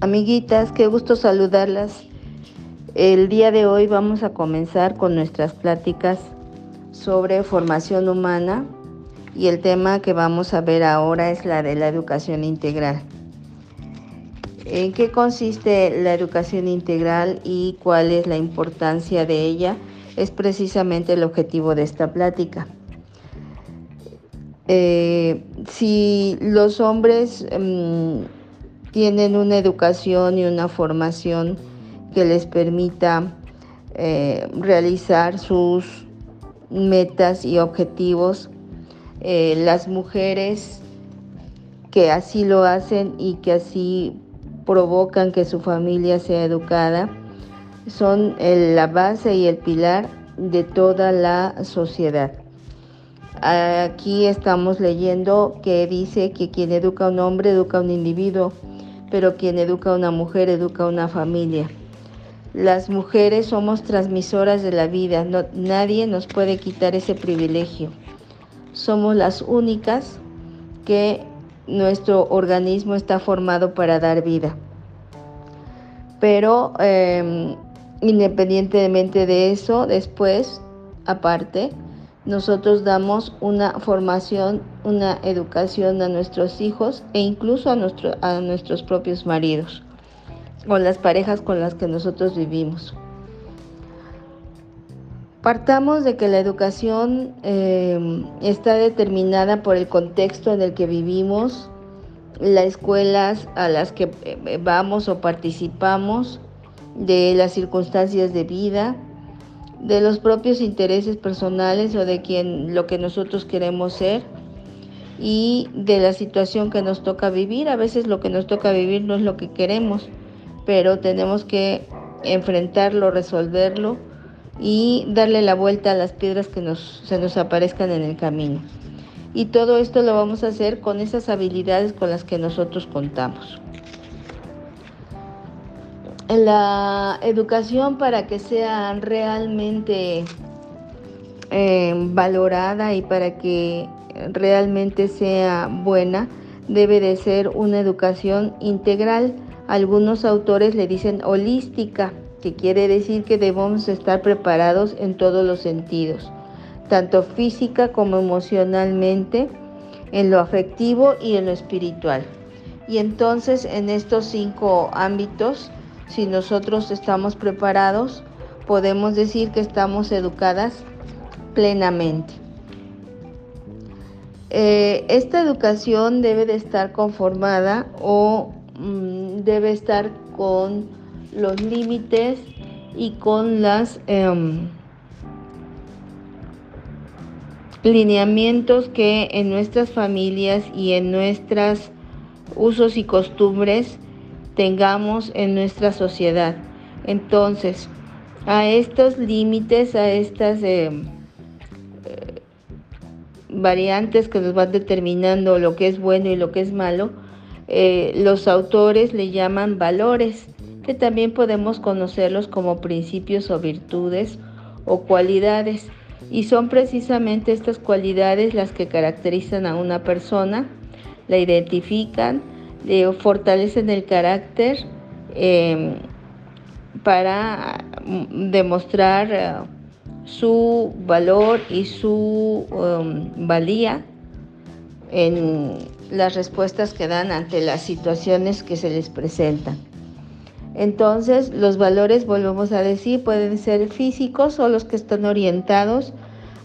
Amiguitas, qué gusto saludarlas. El día de hoy vamos a comenzar con nuestras pláticas sobre formación humana y el tema que vamos a ver ahora es la de la educación integral. ¿En qué consiste la educación integral y cuál es la importancia de ella? Es precisamente el objetivo de esta plática. Eh, si los hombres mm, tienen una educación y una formación que les permita eh, realizar sus metas y objetivos. Eh, las mujeres que así lo hacen y que así provocan que su familia sea educada son la base y el pilar de toda la sociedad. Aquí estamos leyendo que dice que quien educa a un hombre educa a un individuo pero quien educa a una mujer educa a una familia. Las mujeres somos transmisoras de la vida, nadie nos puede quitar ese privilegio. Somos las únicas que nuestro organismo está formado para dar vida. Pero em, independientemente de eso, después, aparte, nosotros damos una formación, una educación a nuestros hijos e incluso a, a nuestros propios maridos o las parejas con las que nosotros vivimos. Partamos de que la educación em, está determinada por el contexto en el que vivimos, las escuelas a las que eh, vamos o participamos, de las circunstancias de vida, de los propios intereses personales o de quien lo que nosotros queremos ser y de la situación que nos toca vivir. A veces lo que nos toca vivir no es lo que queremos, pero tenemos que enfrentarlo, resolverlo y darle la vuelta a las piedras que nos, se nos aparezcan en el camino. Y todo esto lo vamos a hacer con esas habilidades con las que nosotros contamos la educación para que sea realmente eh, valorada y para que realmente sea buena, debe de ser una educación integral. Algunos autores le dicen holística, que quiere decir que debemos estar preparados en todos los sentidos, tanto física como emocionalmente, en lo afectivo y en lo espiritual. Y entonces en estos cinco ámbitos, si nosotros estamos preparados, podemos decir que estamos educadas plenamente. Eh, esta educación debe de estar conformada o mm, debe estar con los límites y con los em, lineamientos que en nuestras familias y en nuestros usos y costumbres tengamos en nuestra sociedad. Entonces, a estos límites, a estas eh, eh, variantes que nos van determinando lo que es bueno y lo que es malo, eh, los autores le llaman valores, que también podemos conocerlos como principios o virtudes o cualidades. Y son precisamente estas cualidades las que caracterizan a una persona, la identifican, le fortalecen el carácter em, para mm, demostrar eh, su valor y su em, valía en las respuestas que dan ante las situaciones que se les presentan. Entonces, los valores, volvemos a decir, pueden ser físicos o los que están orientados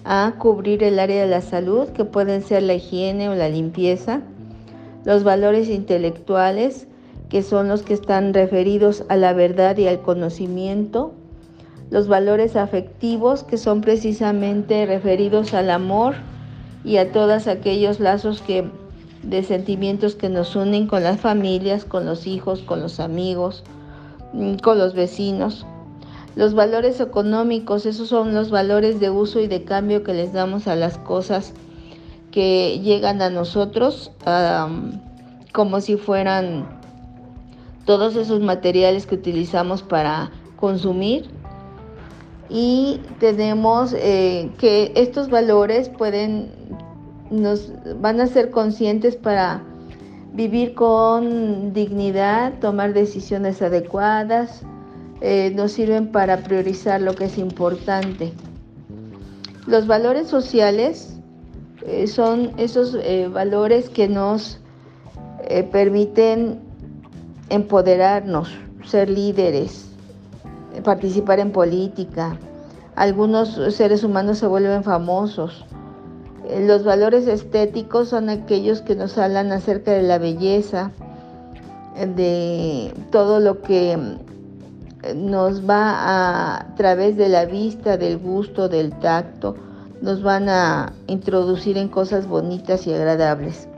a cubrir el área de la salud, que pueden ser la higiene o la limpieza, los valores intelectuales, que son los que están referidos a la verdad y al conocimiento, los valores afectivos, que son precisamente referidos al amor y a todos aquellos lazos que, de sentimientos que nos unen con las familias, con los hijos, con los amigos, mm, con los vecinos. Los valores económicos, esos son los valores de uso y de cambio que les damos a las cosas que llegan a nosotros como si fueran todos esos materiales que utilizamos para consumir y tenemos eh, que estos valores pueden nos van a ser conscientes para vivir con dignidad, tomar decisiones adecuadas, eh, nos sirven para priorizar lo que es importante. Los valores sociales eh, son esos eh, valores que nos permiten empoderarnos, ser líderes, participar en política. Algunos seres humanos se vuelven famosos. Los valores estéticos son aquellos que nos hablan acerca de la belleza, de todo lo que nos va a, través de la vista, del gusto, del tacto, nos van a introducir en cosas bonitas y agradables.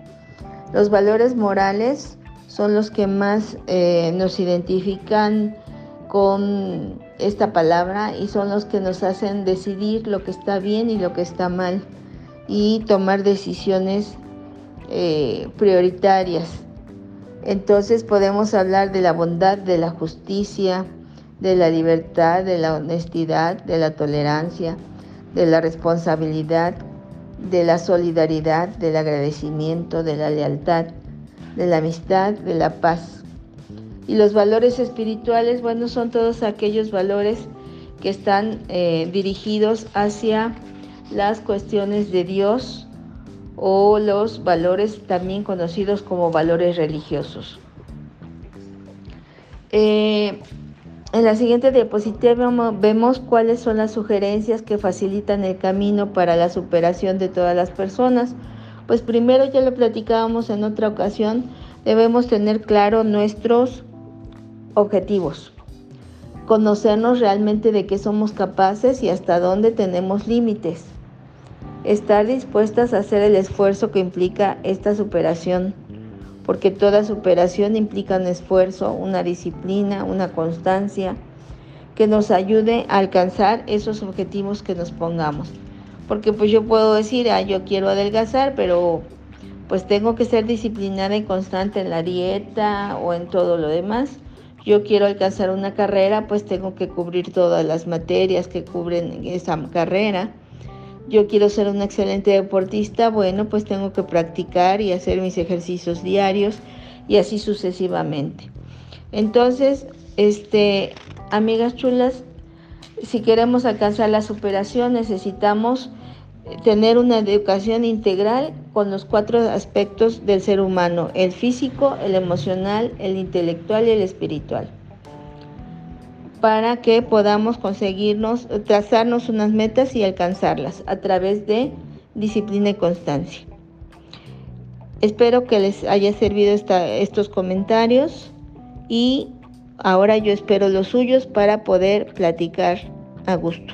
Los valores morales son los que más eh, nos identifican con esta palabra y son los que nos hacen decidir lo que está bien y lo que está mal y tomar decisiones eh, prioritarias. Entonces podemos hablar de la bondad, de la justicia, de la libertad, de la honestidad, de la tolerancia, de la responsabilidad, de la solidaridad, del agradecimiento, de la lealtad, de la amistad, de la paz. Y los valores espirituales, bueno, son todos aquellos valores que están eh, dirigidos hacia las cuestiones de Dios o los valores también conocidos como valores religiosos. Eh, en la siguiente diapositiva vemos cuáles son las sugerencias que facilitan el camino para la superación de todas las personas. Pues primero ya lo platicábamos en otra ocasión, debemos tener claro nuestros objetivos, conocernos realmente de qué somos capaces y hasta dónde tenemos límites, estar dispuestas a hacer el esfuerzo que implica esta superación porque toda superación implica un esfuerzo, una disciplina, una constancia que nos ayude a alcanzar esos objetivos que nos pongamos. Porque pues yo puedo decir, ah, yo quiero adelgazar, pero pues tengo que ser disciplinada y constante en la dieta o en todo lo demás. Yo quiero alcanzar una carrera, pues tengo que cubrir todas las materias que cubren esa carrera yo quiero ser un excelente deportista, bueno, pues tengo que practicar y hacer mis ejercicios diarios y así sucesivamente. Entonces, este, amigas chulas, si queremos alcanzar la superación necesitamos tener una educación integral con los cuatro aspectos del ser humano, el físico, el emocional, el intelectual y el espiritual para que podamos conseguirnos, trazarnos unas metas y alcanzarlas a través de disciplina y constancia. Espero que les haya servido estos comentarios y ahora yo espero los suyos para poder platicar a gusto.